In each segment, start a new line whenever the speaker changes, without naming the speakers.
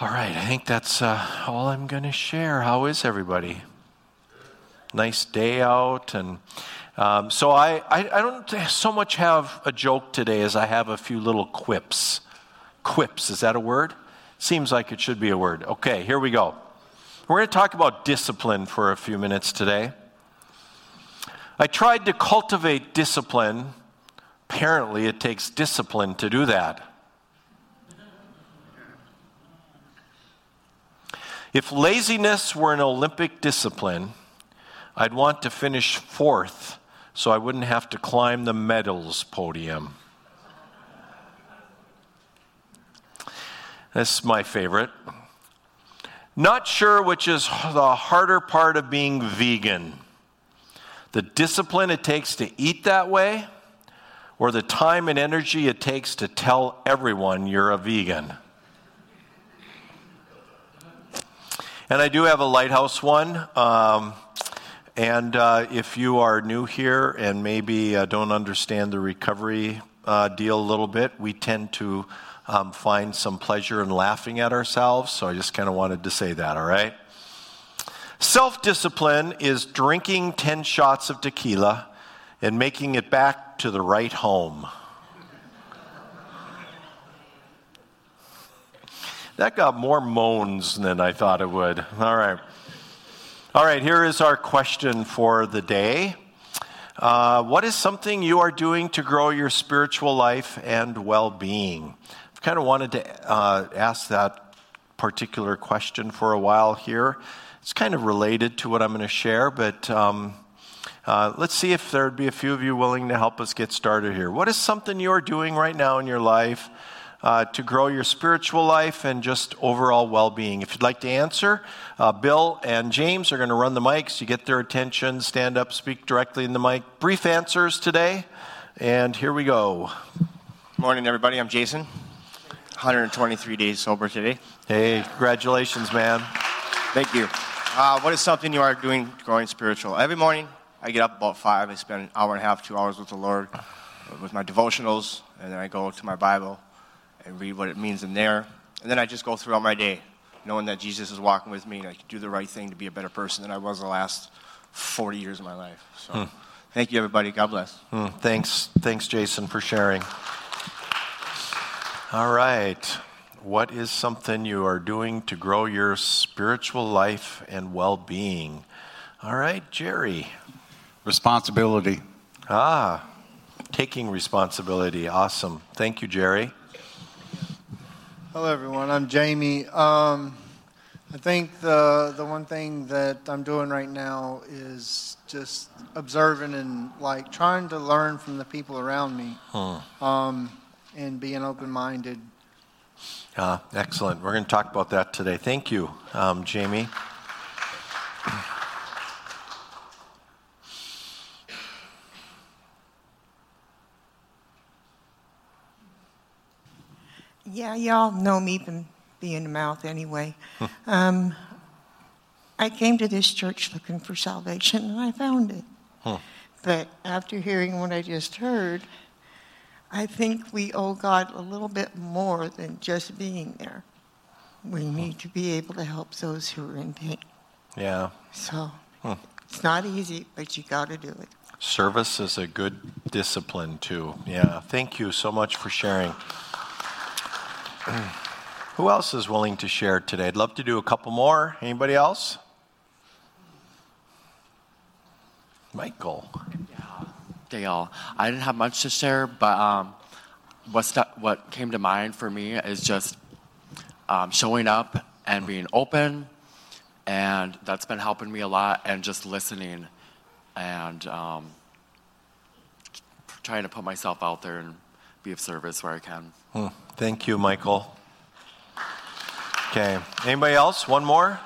All right, I think that's uh, all I'm going to share. How is everybody? Nice day out. And um, so I, I, I don't so much have a joke today as I have a few little quips. Quips, is that a word? Seems like it should be a word. Okay, here we go. We're going to talk about discipline for a few minutes today. I tried to cultivate discipline. Apparently, it takes discipline to do that. If laziness were an Olympic discipline, I'd want to finish fourth so I wouldn't have to climb the medals podium. That's my favorite. Not sure which is the harder part of being vegan the discipline it takes to eat that way, or the time and energy it takes to tell everyone you're a vegan. And I do have a lighthouse one. Um, and uh, if you are new here and maybe uh, don't understand the recovery uh, deal a little bit, we tend to um, find some pleasure in laughing at ourselves. So I just kind of wanted to say that, all right? Self discipline is drinking 10 shots of tequila and making it back to the right home. That got more moans than I thought it would. All right. All right, here is our question for the day. Uh, what is something you are doing to grow your spiritual life and well being? I've kind of wanted to uh, ask that particular question for a while here. It's kind of related to what I'm going to share, but um, uh, let's see if there would be a few of you willing to help us get started here. What is something you're doing right now in your life? Uh, to grow your spiritual life and just overall well being. If you'd like to answer, uh, Bill and James are going to run the mics. You get their attention, stand up, speak directly in the mic. Brief answers today, and here we go.
Morning, everybody. I'm Jason. 123 days sober today.
Hey, congratulations, man.
Thank you. Uh, what is something you are doing growing spiritual? Every morning, I get up about 5. I spend an hour and a half, two hours with the Lord, with my devotionals, and then I go to my Bible and read what it means in there. And then I just go throughout my day, knowing that Jesus is walking with me and I can do the right thing to be a better person than I was the last 40 years of my life. So hmm. thank you, everybody. God bless.
Hmm. Thanks, thanks, Jason, for sharing. All right. What is something you are doing to grow your spiritual life and well being? All right, Jerry.
Responsibility.
Ah, taking responsibility. Awesome. Thank you, Jerry.
Hello, everyone. I'm Jamie. Um, I think the the one thing that I'm doing right now is just observing and like trying to learn from the people around me, huh. um, and being open minded.
Ah, excellent. We're going to talk about that today. Thank you, um, Jamie.
Yeah, y'all know me from being a mouth anyway. um, I came to this church looking for salvation and I found it. Huh. But after hearing what I just heard, I think we owe God a little bit more than just being there. We need to be able to help those who are in pain.
Yeah.
So huh. it's not easy, but you got to do it.
Service is a good discipline, too. Yeah. Thank you so much for sharing. Who else is willing to share today? I'd love to do a couple more. Anybody else? Michael.
Yeah, Dale. I didn't have much to share, but um, what, stu- what came to mind for me is just um, showing up and being open, and that's been helping me a lot, and just listening and um, trying to put myself out there and be of service where I can.
Hmm. Thank you, Michael. Okay. Anybody else? One more?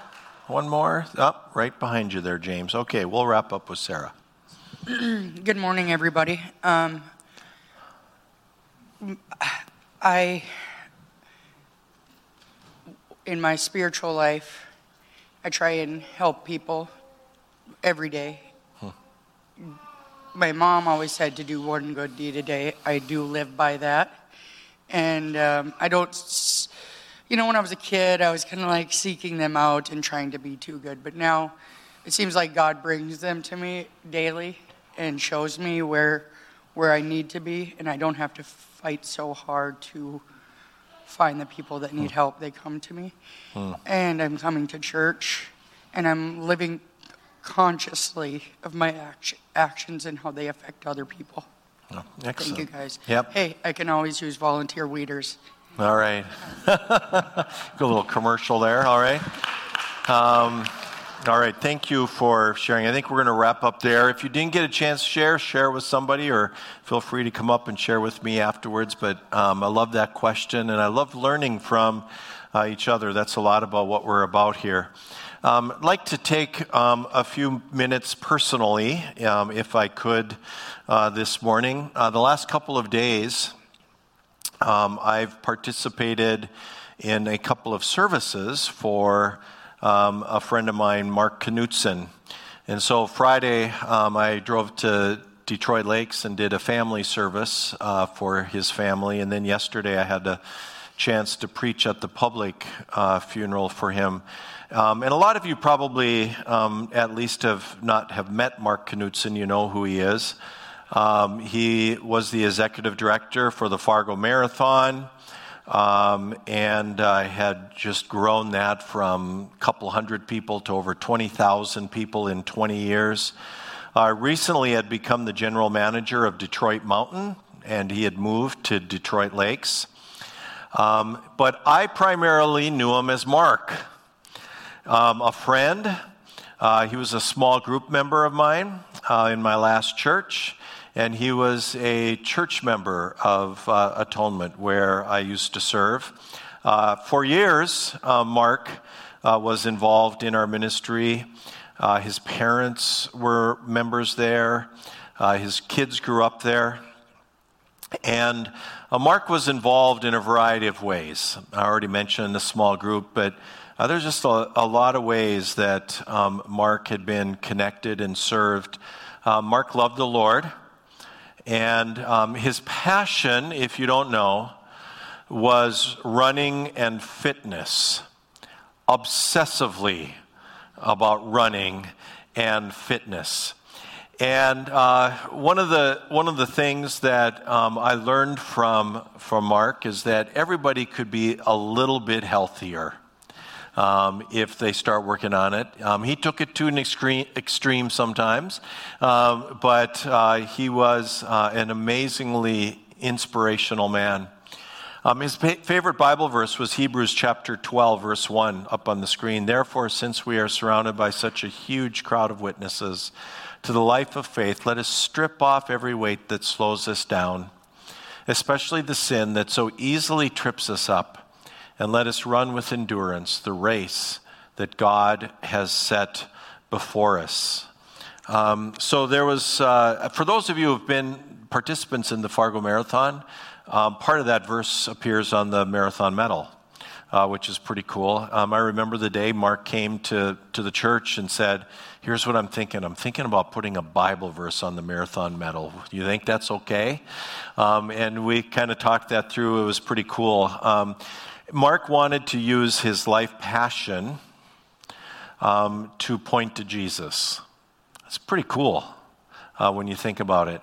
One more? Up, oh, right behind you there, James. Okay, we'll wrap up with Sarah.
Good morning, everybody. Um, I, in my spiritual life, I try and help people every day my mom always said to do one good deed a day. I do live by that. And um, I don't, you know, when I was a kid, I was kind of like seeking them out and trying to be too good. But now it seems like God brings them to me daily and shows me where where I need to be, and I don't have to fight so hard to find the people that need help. They come to me, and I'm coming to church, and I'm living consciously of my act- actions and how they affect other people.
Oh,
Thank you, guys.
Yep.
Hey, I can always use volunteer weeders.
All right. Good little commercial there. All right. Um, all right. Thank you for sharing. I think we're going to wrap up there. If you didn't get a chance to share, share with somebody or feel free to come up and share with me afterwards. But um, I love that question and I love learning from uh, each other. That's a lot about what we're about here. Um, I'd like to take um, a few minutes personally, um, if I could, uh, this morning. Uh, the last couple of days, um, I've participated in a couple of services for um, a friend of mine, Mark Knutson. And so Friday, um, I drove to Detroit Lakes and did a family service uh, for his family. And then yesterday, I had a chance to preach at the public uh, funeral for him. Um, and a lot of you probably, um, at least, have not have met Mark Knutson. You know who he is. Um, he was the executive director for the Fargo Marathon, um, and uh, had just grown that from a couple hundred people to over 20,000 people in 20 years. Uh, recently, had become the general manager of Detroit Mountain, and he had moved to Detroit Lakes. Um, but I primarily knew him as Mark, um, a friend. Uh, he was a small group member of mine uh, in my last church, and he was a church member of uh, Atonement where I used to serve. Uh, for years, uh, Mark uh, was involved in our ministry. His parents were members there, his kids grew up there. And uh, Mark was involved in a variety of ways. I already mentioned the small group, but uh, there's just a, a, lot of ways that um, Mark had been connected and served. Uh, Mark loved the Lord, and um, his passion, if you don't know, was running and fitness, obsessively about running and fitness. And uh, one of the one of the things that um, I learned from from Mark is that everybody could be a little bit healthier um, if they start working on it. Um, he took it to an extreme, extreme sometimes, um, but uh, he was uh, an amazingly inspirational man. Um, his pa- favorite Bible verse was Hebrews chapter 12, verse 1, up on the screen. Therefore, since we are surrounded by such a huge crowd of witnesses to the life of faith, let us strip off every weight that slows us down, especially the sin that so easily trips us up, and let us run with endurance the race that God has set before us. Um, so, there was, uh, for those of you who have been participants in the Fargo Marathon, um, part of that verse appears on the marathon medal, uh, which is pretty cool. Um, I remember the day Mark came to, to the church and said, Here's what I'm thinking. I'm thinking about putting a Bible verse on the marathon medal. You think that's okay? Um, and we kind of talked that through. It was pretty cool. Um, Mark wanted to use his life passion um, to point to Jesus. It's pretty cool uh, when you think about it.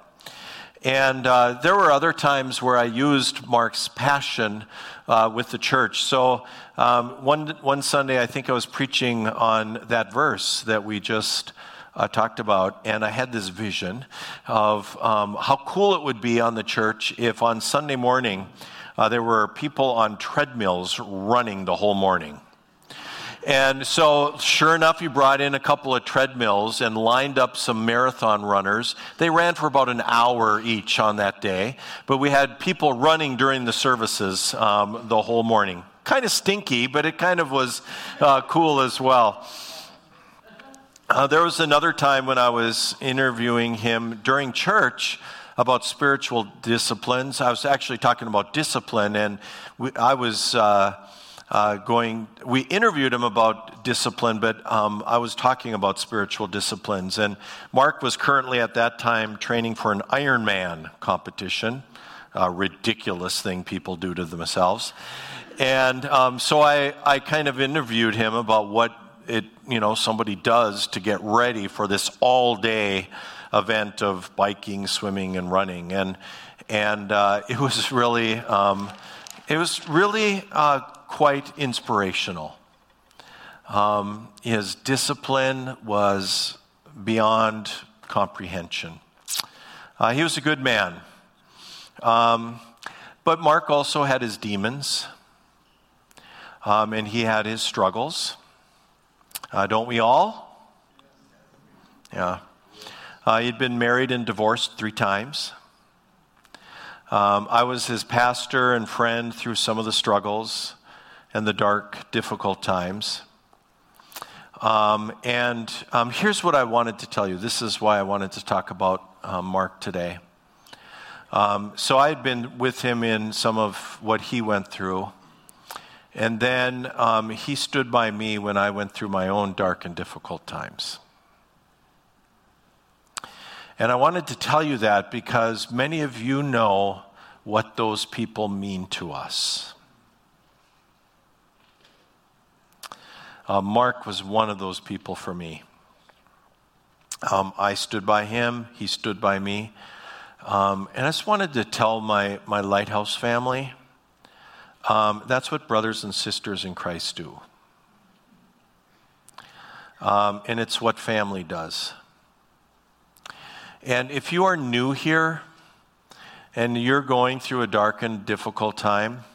And uh, there were other times where I used Mark's passion uh, with the church. So um, one, one Sunday, I think I was preaching on that verse that we just uh, talked about, and I had this vision of um, how cool it would be on the church if on Sunday morning uh, there were people on treadmills running the whole morning. And so, sure enough, he brought in a couple of treadmills and lined up some marathon runners. They ran for about an hour each on that day, but we had people running during the services um, the whole morning. Kind of stinky, but it kind of was uh, cool as well. Uh, there was another time when I was interviewing him during church about spiritual disciplines. I was actually talking about discipline, and we, I was. Uh, uh, going, we interviewed him about discipline, but um, I was talking about spiritual disciplines. And Mark was currently at that time training for an Ironman competition, a ridiculous thing people do to themselves. and um, so I, I kind of interviewed him about what it, you know, somebody does to get ready for this all day event of biking, swimming, and running. And, and uh, it was really, um, it was really uh, quite inspirational. Um, his discipline was beyond comprehension. Uh, he was a good man. Um, but Mark also had his demons, um, and he had his struggles. Uh, don't we all? Yeah. Uh, he'd been married and divorced three times. Um, I was his pastor and friend through some of the struggles and the dark, difficult times. Um, and um, here's what I wanted to tell you. This is why I wanted to talk about um, Mark today. Um, so I had been with him in some of what he went through. And then um, he stood by me when I went through my own dark and difficult times. And I wanted to tell you that because many of you know what those people mean to us. Uh, Mark was one of those people for me. Um, I stood by him, he stood by me. Um, and I just wanted to tell my, my Lighthouse family um, that's what brothers and sisters in Christ do. Um, and it's what family does. And if you are new here and you're going through a dark and difficult time,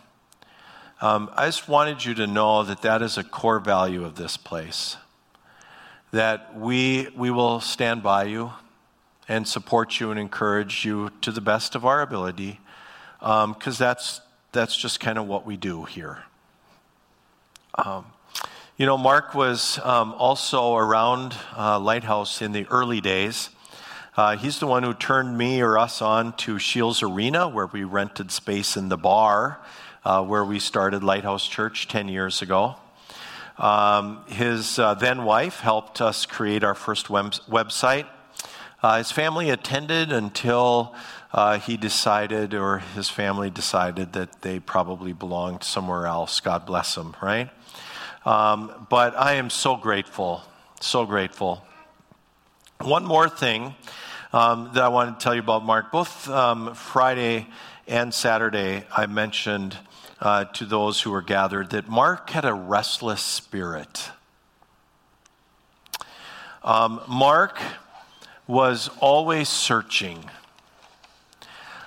um, I just wanted you to know that that is a core value of this place. That we, we will stand by you and support you and encourage you to the best of our ability, because um, that's, that's just kind of what we do here. Um, you know, Mark was um, also around uh, Lighthouse in the early days. Uh, he's the one who turned me or us on to Scheels Arena, where we rented space in the bar uh, where we started Lighthouse Church 10 years ago. Um, his uh, then wife helped us create our first web- website. Uh, his family attended until uh, he decided, or his family decided, that they probably belonged somewhere else. God bless them, right? Um, but I am so grateful, so grateful. One more thing um, that I want to tell you about Mark. Both um, Friday and Saturday, I mentioned uh, to those who were gathered that Mark had a restless spirit. Um, Mark was always searching.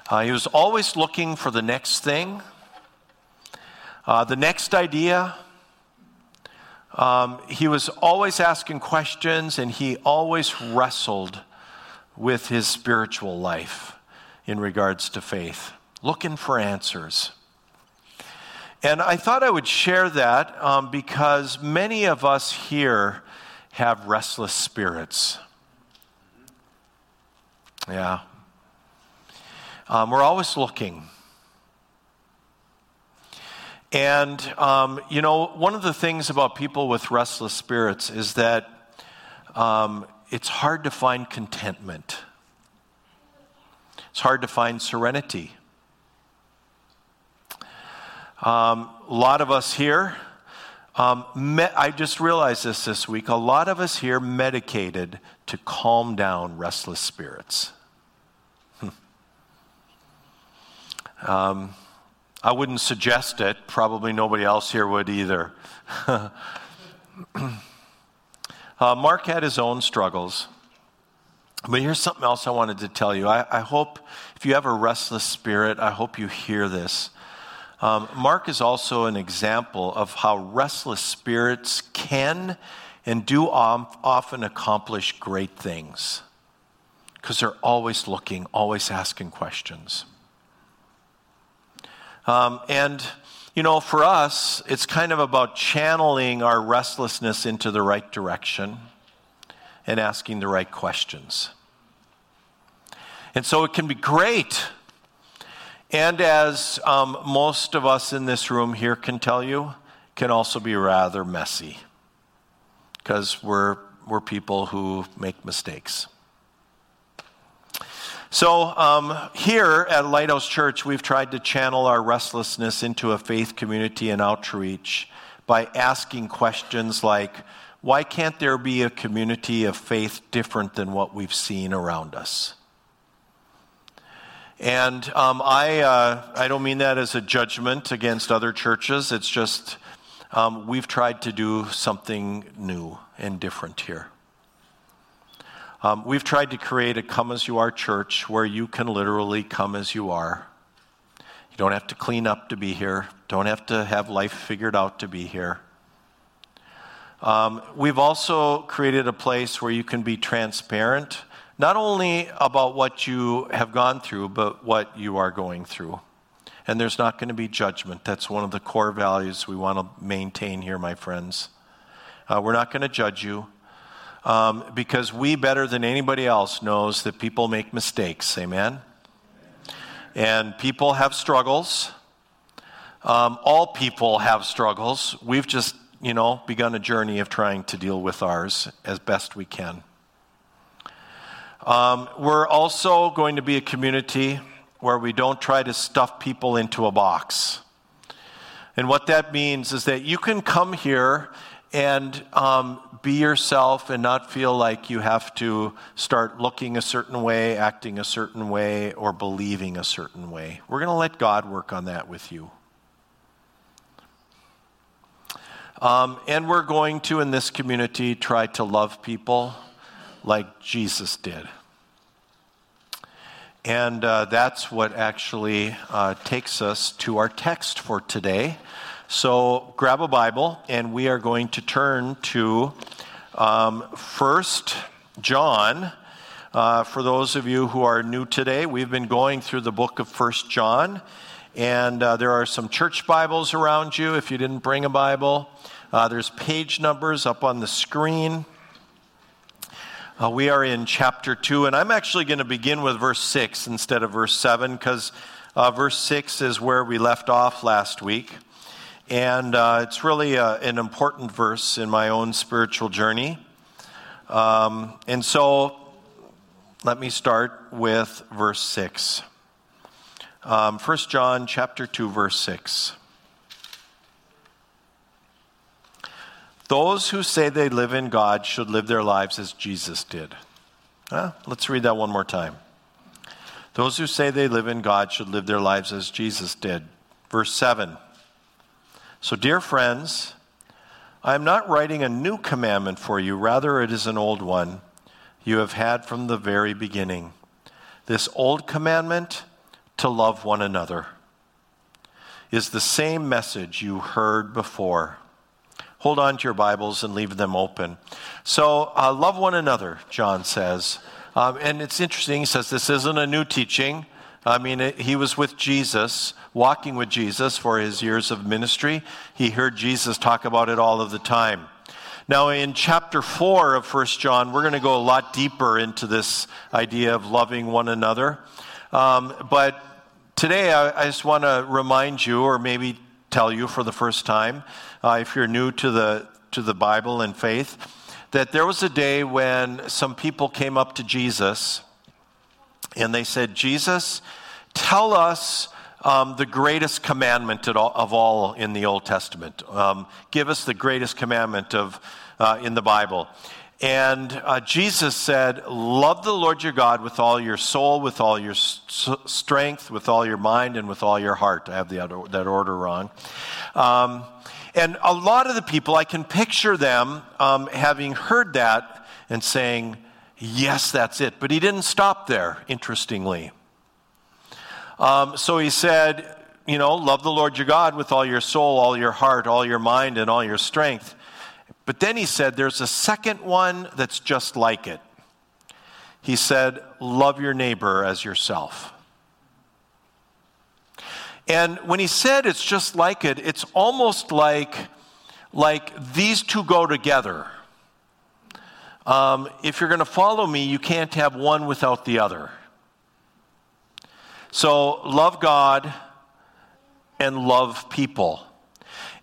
Uh, he was always looking for the next thing, uh, the next idea. Um, he was always asking questions and he always wrestled with his spiritual life in regards to faith, looking for answers. And I thought I would share that um, because many of us here have restless spirits. Yeah. Um, we're always looking. And, um, you know, one of the things about people with restless spirits is that um, it's hard to find contentment, it's hard to find serenity. Um, a lot of us here, um, me- I just realized this this week, a lot of us here medicated to calm down restless spirits. Um, I wouldn't suggest it. Probably nobody else here would either. uh, Mark had his own struggles. But here's something else I wanted to tell you. I, I hope if you have a restless spirit, I hope you hear this. Um, Mark is also an example of how restless spirits can and do often accomplish great things because they're always looking, always asking questions. Um, and, you know, for us, it's kind of about channeling our restlessness into the right direction and asking the right questions. And so it can be great. And as um, most of us in this room here can tell you, can also be rather messy because we're, we're people who make mistakes. So, um, here at Lighthouse Church, we've tried to channel our restlessness into a faith community and outreach by asking questions like why can't there be a community of faith different than what we've seen around us? And um, I, uh, I don't mean that as a judgment against other churches. It's just um, we've tried to do something new and different here. Um, we've tried to create a come as you are church where you can literally come as you are. You don't have to clean up to be here, don't have to have life figured out to be here. Um, we've also created a place where you can be transparent, not only about what you have gone through, but what you are going through. And there's not going to be judgment. That's one of the core values we want to maintain here, my friends. Uh, we're not going to judge you um, because we, better than anybody else, knows that people make mistakes. Amen? And people have struggles. Um, all people have struggles. We've just, you know, begun a journey of trying to deal with ours as best we can. Um, we're also going to be a community where we don't try to stuff people into a box. And what that means is that you can come here and um, be yourself and not feel like you have to start looking a certain way, acting a certain way, or believing a certain way. We're going to let God work on that with you. Um, and we're going to, in this community, try to love people like Jesus did. And uh, that's what actually uh, takes us to our text for today. So grab a Bible, and we are going to turn to um, First John. Uh, for those of you who are new today, we've been going through the book of First John, and uh, there are some church Bibles around you. If you didn't bring a Bible, uh, there's page numbers up on the screen. Uh, we are in chapter 2, and I'm actually going to begin with verse 6 instead of verse 7 because uh, verse 6 is where we left off last week. And uh, it's really uh, an important verse in my own spiritual journey. Um, and so let me start with verse 6. Um, 1 John chapter 2, verse 6. Those who say they live in God should live their lives as Jesus did. Huh? Let's read that one more time. Those who say they live in God should live their lives as Jesus did. Verse 7. So, dear friends, I am not writing a new commandment for you, rather, it is an old one you have had from the very beginning. This old commandment to love one another is the same message you heard before. Hold on to your Bibles and leave them open. So, uh, love one another, John says. Um, and it's interesting, he says this isn't a new teaching. I mean, it, he was with Jesus, walking with Jesus for his years of ministry. He heard Jesus talk about it all of the time. Now, in chapter 4 of 1 John, we're going to go a lot deeper into this idea of loving one another. Um, but today, I, I just want to remind you, or maybe tell you for the first time, uh, if you're new to the, to the Bible and faith, that there was a day when some people came up to Jesus and they said, Jesus, tell us um, the greatest commandment of all in the Old Testament. Um, give us the greatest commandment of, uh, in the Bible. And uh, Jesus said, Love the Lord your God with all your soul, with all your s- strength, with all your mind, and with all your heart. I have the other, that order wrong. Um, and a lot of the people, I can picture them um, having heard that and saying, Yes, that's it. But he didn't stop there, interestingly. Um, so he said, You know, love the Lord your God with all your soul, all your heart, all your mind, and all your strength. But then he said, There's a second one that's just like it. He said, Love your neighbor as yourself. And when he said it's just like it, it's almost like, like these two go together. Um, if you're going to follow me, you can't have one without the other. So love God and love people.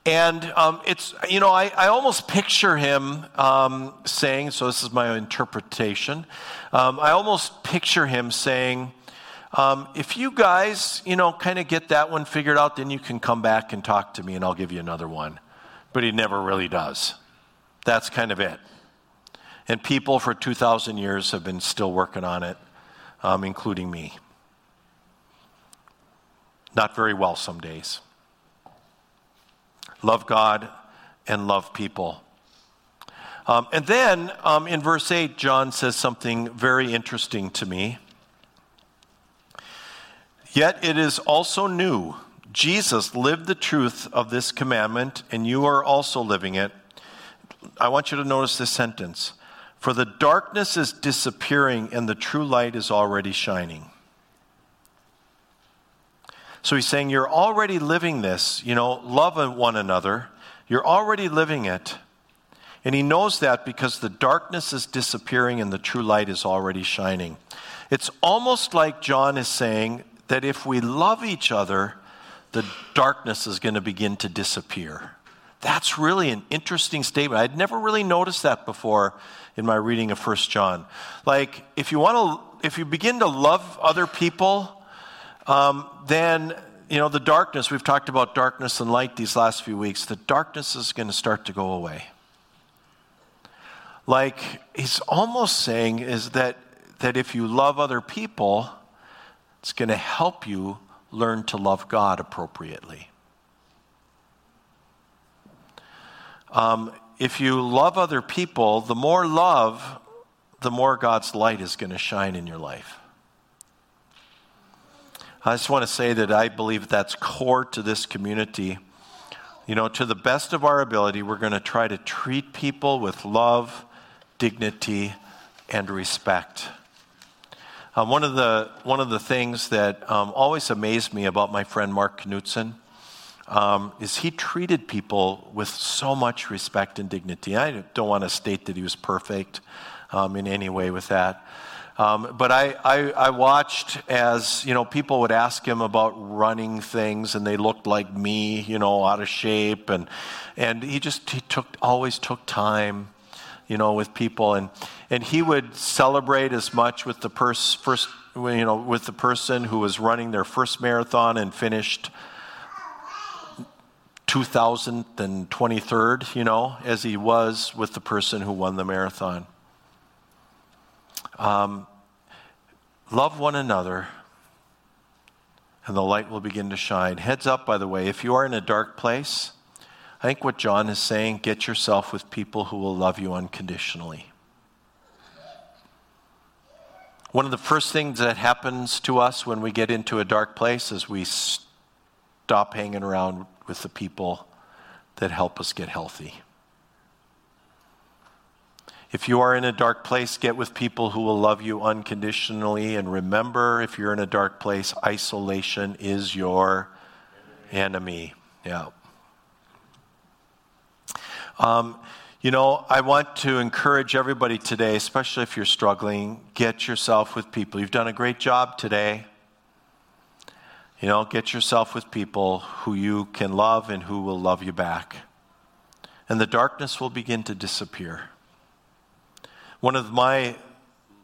And um, it's, you know, I, I almost picture him um, saying, so this is my interpretation, um, I almost picture him saying, Um, if you guys, you know, kind of get that one figured out, then you can come back and talk to me and I'll give you another one. But he never really does. That's kind of it. And people for 2,000 years have been still working on it, um, including me. Not very well some days. Love God and love people. Um, and then um, in verse 8, John says something very interesting to me. Yet it is also new. Jesus lived the truth of this commandment, and you are also living it. I want you to notice this sentence For the darkness is disappearing, and the true light is already shining. So he's saying, You're already living this, you know, love one another. You're already living it. And he knows that because the darkness is disappearing and the true light is already shining. It's almost like John is saying that if we love each other, the darkness is going to begin to disappear. That's really an interesting statement. I'd never really noticed that before in my reading of First John. Like, if you want to, if you begin to love other people, um, then you know the darkness. We've talked about darkness and light these last few weeks. The darkness is going to start to go away. Like he's almost saying is that that if you love other people, it's going to help you learn to love God appropriately. Um, if you love other people, the more love, the more God's light is going to shine in your life. I just want to say that I believe that's core to this community. You know, to the best of our ability, we're going to try to treat people with love, dignity, and respect. Um, one, of the, one of the things that um, always amazed me about my friend Mark Knutson um, is he treated people with so much respect and dignity. I don't want to state that he was perfect um, in any way with that. Um, but I, I, I, watched as, you know, people would ask him about running things and they looked like me, you know, out of shape. And, and he just, he took, always took time, you know, with people. And, and he would celebrate as much with the pers- first, you know, with the person who was running their first marathon and finished 2023rd, you know, as he was with the person who won the marathon. Um, love one another, and the light will begin to shine. Heads up, by the way, if you are in a dark place, I think what John is saying get yourself with people who will love you unconditionally. One of the first things that happens to us when we get into a dark place is we stop hanging around with the people that help us get healthy. If you are in a dark place, get with people who will love you unconditionally. And remember, if you're in a dark place, isolation is your enemy. Yeah. Um, you know, I want to encourage everybody today, especially if you're struggling, get yourself with people. You've done a great job today. You know, get yourself with people who you can love and who will love you back. And the darkness will begin to disappear. One of my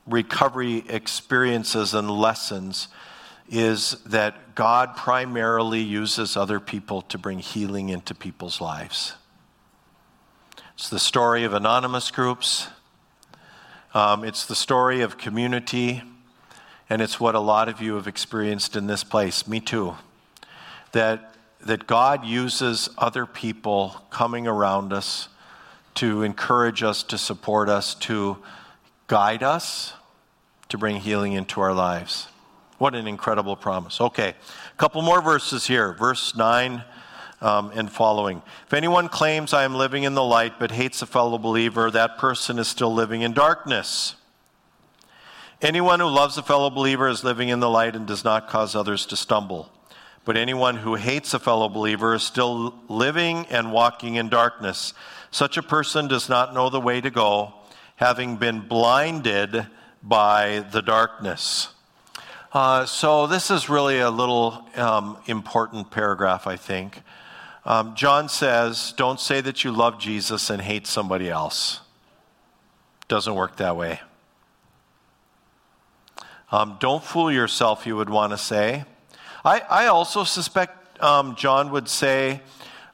recovery experiences and lessons is that God primarily uses other people to bring healing into people's lives. It's the story of anonymous groups, um, it's the story of community, and it's what a lot of you have experienced in this place. Me too. That, that God uses other people coming around us to encourage us, to support us, to guide us, to bring healing into our lives. What an incredible promise. Okay, a couple more verses here. Verse 9 um, and following. If anyone claims I am living in the light but hates a fellow believer, that person is still living in darkness. Anyone who loves a fellow believer is living in the light and does not cause others to stumble. But anyone who hates a fellow believer is still living and walking in darkness. Such a person does not know the way to go, having been blinded by the darkness. Uh, so, this is really a little um, important paragraph, I think. Um, John says, Don't say that you love Jesus and hate somebody else. Doesn't work that way. Um, don't fool yourself, you would want to say. I, I also suspect um, John would say,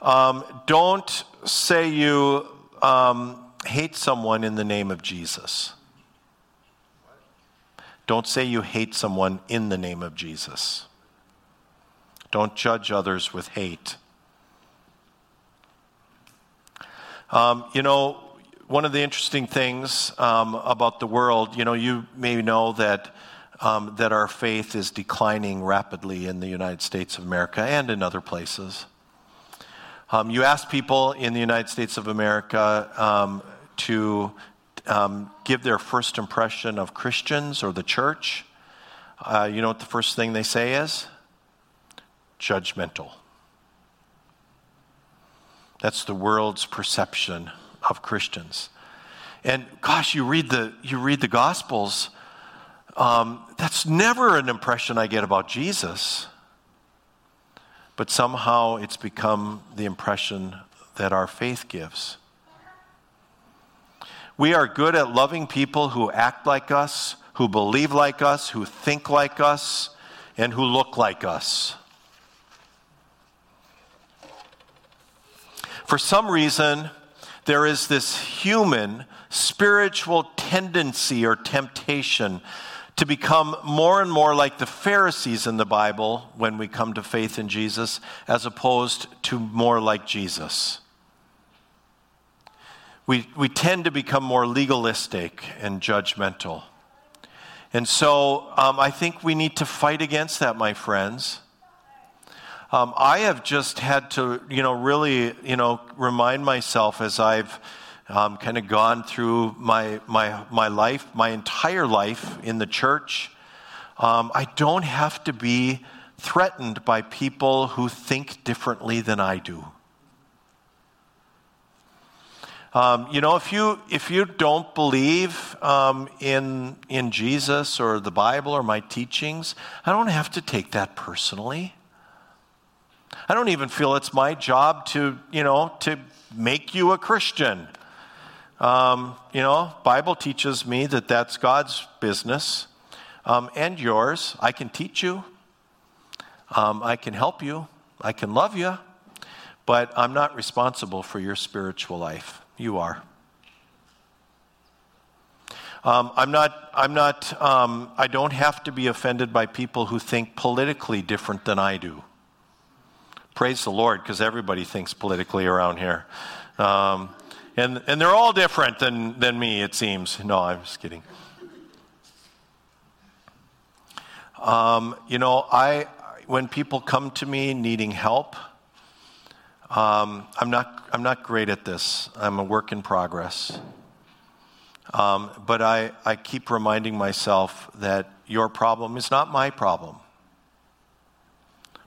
um, don't say you um, hate someone in the name of Jesus. Don't say you hate someone in the name of Jesus. Don't judge others with hate. Um, you know, one of the interesting things um, about the world, you know, you may know that um, that our faith is declining rapidly in the United States of America and in other places. Um, you ask people in the United States of America um, to um, give their first impression of Christians or the church. Uh, you know what the first thing they say is? Judgmental. That's the world's perception of Christians. And gosh, you read the, you read the Gospels, um, that's never an impression I get about Jesus. But somehow it's become the impression that our faith gives. We are good at loving people who act like us, who believe like us, who think like us, and who look like us. For some reason, there is this human spiritual tendency or temptation to become more and more like the Pharisees in the Bible when we come to faith in Jesus, as opposed to more like Jesus. We, we tend to become more legalistic and judgmental. And so um, I think we need to fight against that, my friends. Um, I have just had to, you know, really, you know, remind myself as I've um, kind of gone through my, my, my life, my entire life in the church. Um, I don't have to be threatened by people who think differently than I do. Um, you know, if you if you don't believe um, in in Jesus or the Bible or my teachings, I don't have to take that personally. I don't even feel it's my job to you know to make you a Christian. Um, you know, Bible teaches me that that's God's business um, and yours. I can teach you. Um, I can help you. I can love you. But I'm not responsible for your spiritual life. You are. Um, I'm not, I'm not, um, I don't have to be offended by people who think politically different than I do. Praise the Lord, because everybody thinks politically around here. Um, and, and they're all different than, than me, it seems. No, I'm just kidding. Um, you know, I, when people come to me needing help, um, I'm, not, I'm not great at this. I'm a work in progress. Um, but I, I keep reminding myself that your problem is not my problem.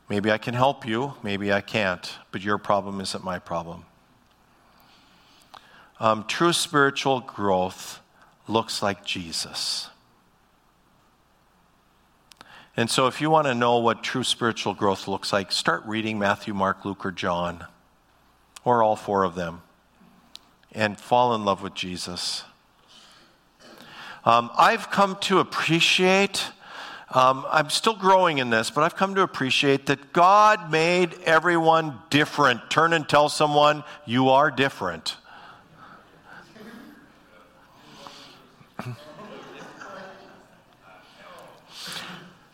Maybe I can help you, maybe I can't, but your problem isn't my problem. Um, true spiritual growth looks like Jesus. And so, if you want to know what true spiritual growth looks like, start reading Matthew, Mark, Luke, or John, or all four of them, and fall in love with Jesus. Um, I've come to appreciate, um, I'm still growing in this, but I've come to appreciate that God made everyone different. Turn and tell someone, you are different.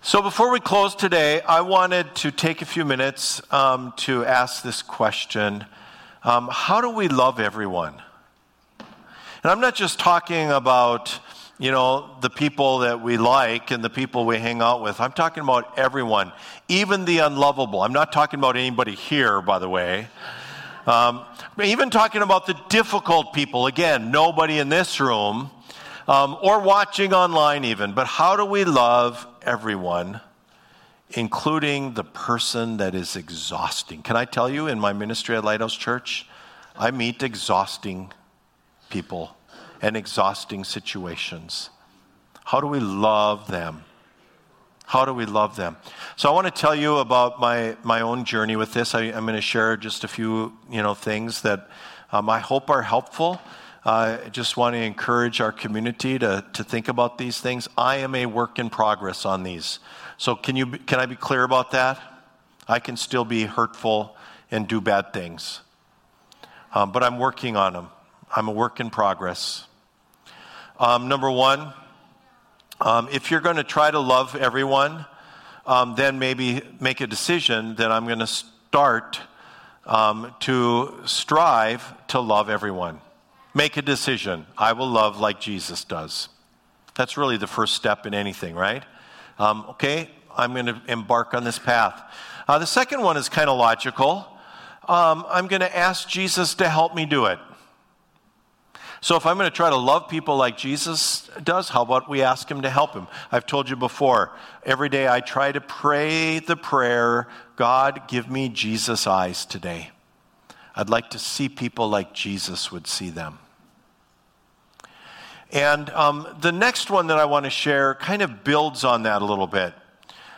So, before we close today, I wanted to take a few minutes um, to ask this question um, How do we love everyone? And I'm not just talking about, you know, the people that we like and the people we hang out with. I'm talking about everyone, even the unlovable. I'm not talking about anybody here, by the way. Um, even talking about the difficult people. Again, nobody in this room um, or watching online, even. But how do we love everyone, including the person that is exhausting? Can I tell you, in my ministry at Lighthouse Church, I meet exhausting people and exhausting situations. How do we love them? How do we love them? So I want to tell you about my, my own journey with this. I, am going to share just a few you know things that um, I hope are helpful I just want to encourage our community to, to think about these things. I am a work in progress on these. So, can, you, can I be clear about that? I can still be hurtful and do bad things. Um, but I'm working on them. I'm a work in progress. Um, number one, um, if you're going to try to love everyone, um, then maybe make a decision that I'm going to start um, to strive to love everyone. Make a decision. I will love like Jesus does. That's really the first step in anything, right? Um, okay, I'm going to embark on this path. Uh, the second one is kind of logical. Um, I'm going to ask Jesus to help me do it. So, if I'm going to try to love people like Jesus does, how about we ask Him to help Him? I've told you before, every day I try to pray the prayer God, give me Jesus' eyes today. I'd like to see people like Jesus would see them. And um, the next one that I want to share kind of builds on that a little bit.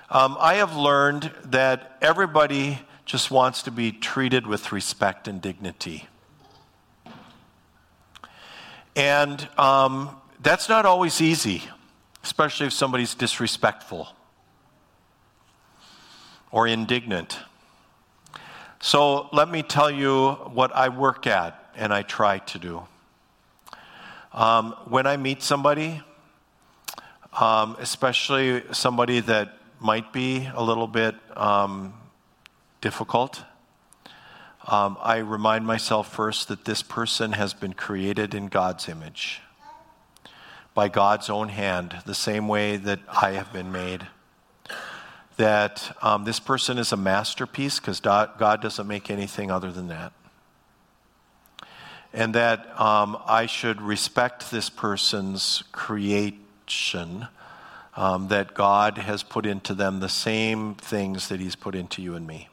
Um, I have learned that everybody just wants to be treated with respect and dignity. And um, that's not always easy, especially if somebody's disrespectful or indignant. So let me tell you what I work at and I try to do. Um, when I meet somebody, um, especially somebody that might be a little bit um, difficult, um, I remind myself first that this person has been created in God's image, by God's own hand, the same way that I have been made. That um, this person is a masterpiece because God doesn't make anything other than that. And that um, I should respect this person's creation, um, that God has put into them the same things that He's put into you and me.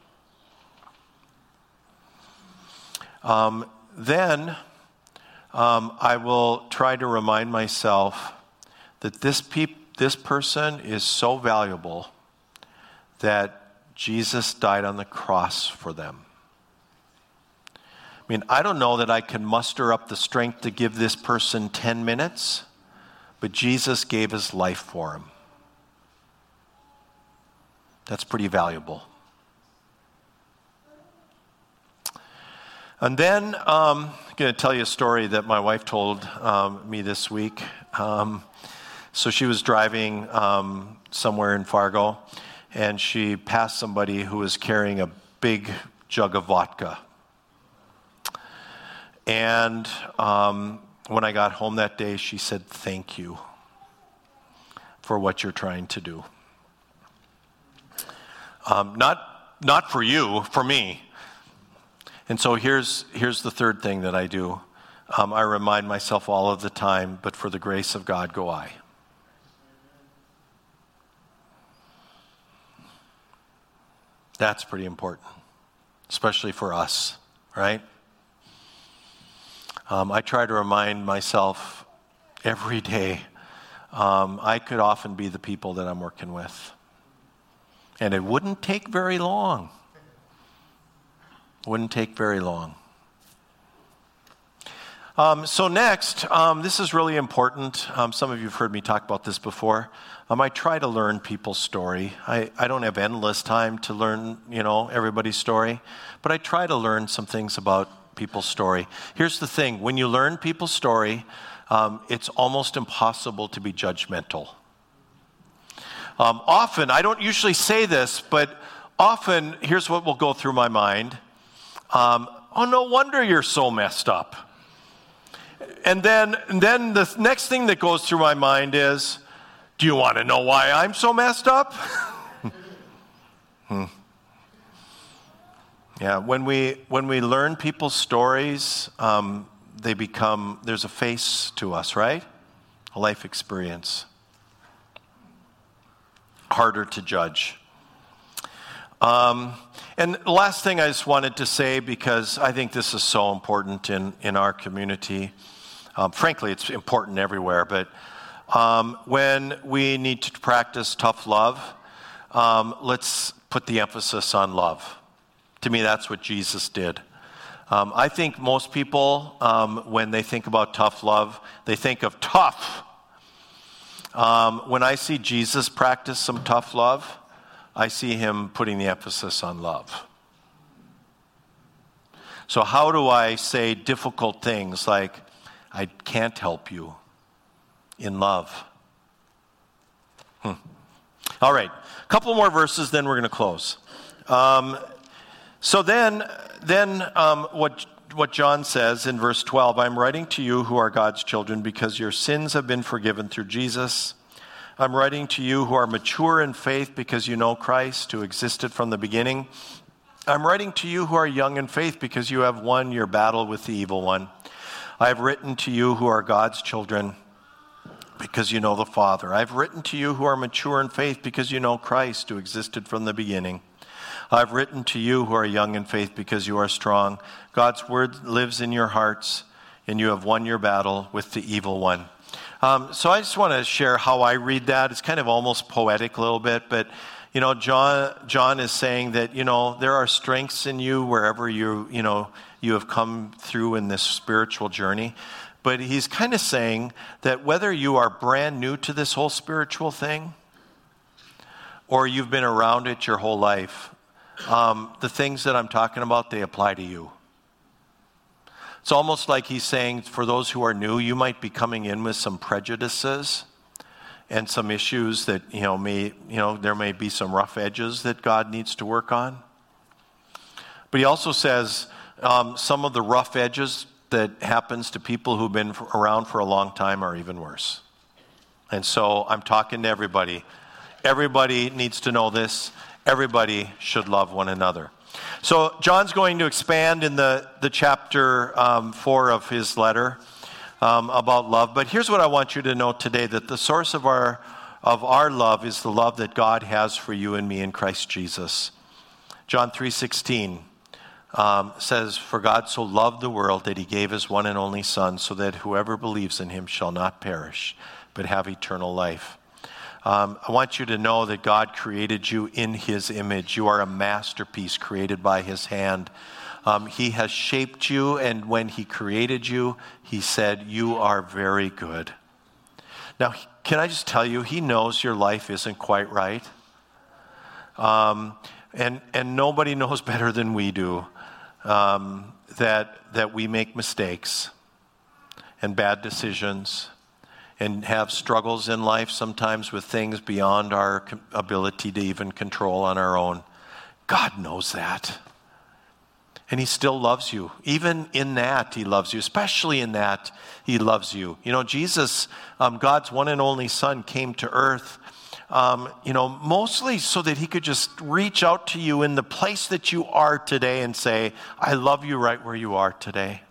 Um, then um, I will try to remind myself that this, peop- this person is so valuable that Jesus died on the cross for them. I mean, I don't know that I can muster up the strength to give this person 10 minutes, but Jesus gave his life for him. That's pretty valuable. And then um, I'm going to tell you a story that my wife told um, me this week. Um, so she was driving um, somewhere in Fargo, and she passed somebody who was carrying a big jug of vodka. And um, when I got home that day, she said, Thank you for what you're trying to do. Um, not, not for you, for me. And so here's, here's the third thing that I do um, I remind myself all of the time, but for the grace of God go I. That's pretty important, especially for us, right? Um, I try to remind myself every day um, I could often be the people that I'm working with. And it wouldn't take very long. Wouldn't take very long. Um, so, next, um, this is really important. Um, some of you have heard me talk about this before. Um, I try to learn people's story. I, I don't have endless time to learn, you know, everybody's story, but I try to learn some things about people's story. Here's the thing when you learn people's story, um, it's almost impossible to be judgmental. Um, often, I don't usually say this, but often, here's what will go through my mind um, oh, no wonder you're so messed up. And then, and then the next thing that goes through my mind is, do you want to know why I'm so messed up? hmm. Yeah, when we, when we learn people's stories, um, they become, there's a face to us, right? A life experience. Harder to judge. Um, and last thing I just wanted to say, because I think this is so important in, in our community. Um, frankly, it's important everywhere, but um, when we need to practice tough love, um, let's put the emphasis on love. To me, that's what Jesus did. Um, I think most people, um, when they think about tough love, they think of tough. Um, when I see Jesus practice some tough love, I see him putting the emphasis on love. So, how do I say difficult things like, I can't help you in love? Hmm. All right, a couple more verses, then we're going to close. So then, then um, what, what John says in verse 12 I'm writing to you who are God's children because your sins have been forgiven through Jesus. I'm writing to you who are mature in faith because you know Christ, who existed from the beginning. I'm writing to you who are young in faith because you have won your battle with the evil one. I have written to you who are God's children because you know the Father. I've written to you who are mature in faith because you know Christ, who existed from the beginning. I've written to you who are young in faith because you are strong. God's word lives in your hearts, and you have won your battle with the evil one. Um, so I just want to share how I read that. It's kind of almost poetic a little bit, but you know, John, John is saying that, you know, there are strengths in you wherever you, you know, you have come through in this spiritual journey. But he's kind of saying that whether you are brand new to this whole spiritual thing or you've been around it your whole life, um, the things that I'm talking about, they apply to you. It's almost like he's saying, for those who are new, you might be coming in with some prejudices and some issues that, you know, may, you know, there may be some rough edges that God needs to work on. But he also says um, some of the rough edges that happens to people who've been around for a long time are even worse. And so I'm talking to everybody. Everybody needs to know this. Everybody should love one another. So John's going to expand in the, the chapter um, four of his letter um, about love. But here's what I want you to know today that the source of our, of our love is the love that God has for you and me in Christ Jesus. John 3.16 um, says, For God so loved the world that he gave his one and only Son, so that whoever believes in him shall not perish, but have eternal life. Um, I want you to know that God created you in his image. You are a masterpiece created by his hand. Um, he has shaped you, and when He created you, He said, You are very good. Now, can I just tell you, He knows your life isn't quite right. Um, and, and nobody knows better than we do um, that, that we make mistakes and bad decisions and have struggles in life sometimes with things beyond our ability to even control on our own. God knows that. And he still loves you. Even in that, he loves you. Especially in that, he loves you. You know, Jesus, um, God's one and only Son, came to earth, um, you know, mostly so that he could just reach out to you in the place that you are today and say, I love you right where you are today.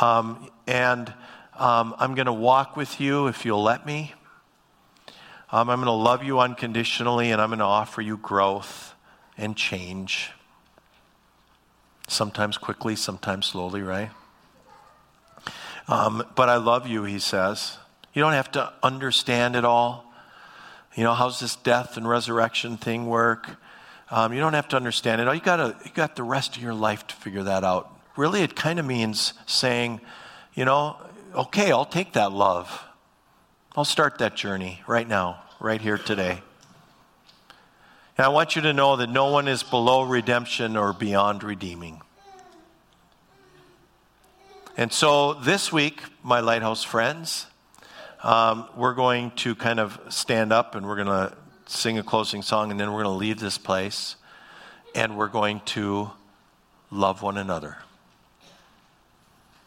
Um, and um, I'm going to walk with you if you'll let me. Um, I'm going to love you unconditionally, and I'm going to offer you growth and change. Sometimes quickly, sometimes slowly, right? Um, but I love you, he says. You don't have to understand it all. You know, how's this death and resurrection thing work? Um, you don't have to understand it all. You, gotta, you got the rest of your life to figure that out. Really, it kind of means saying, you know, okay, I'll take that love. I'll start that journey right now, right here today. And I want you to know that no one is below redemption or beyond redeeming. And so this week, my lighthouse friends, um, we're going to kind of stand up and we're going to sing a closing song and then we're going to leave this place and we're going to love one another.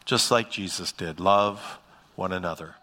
Just like Jesus did, love one another.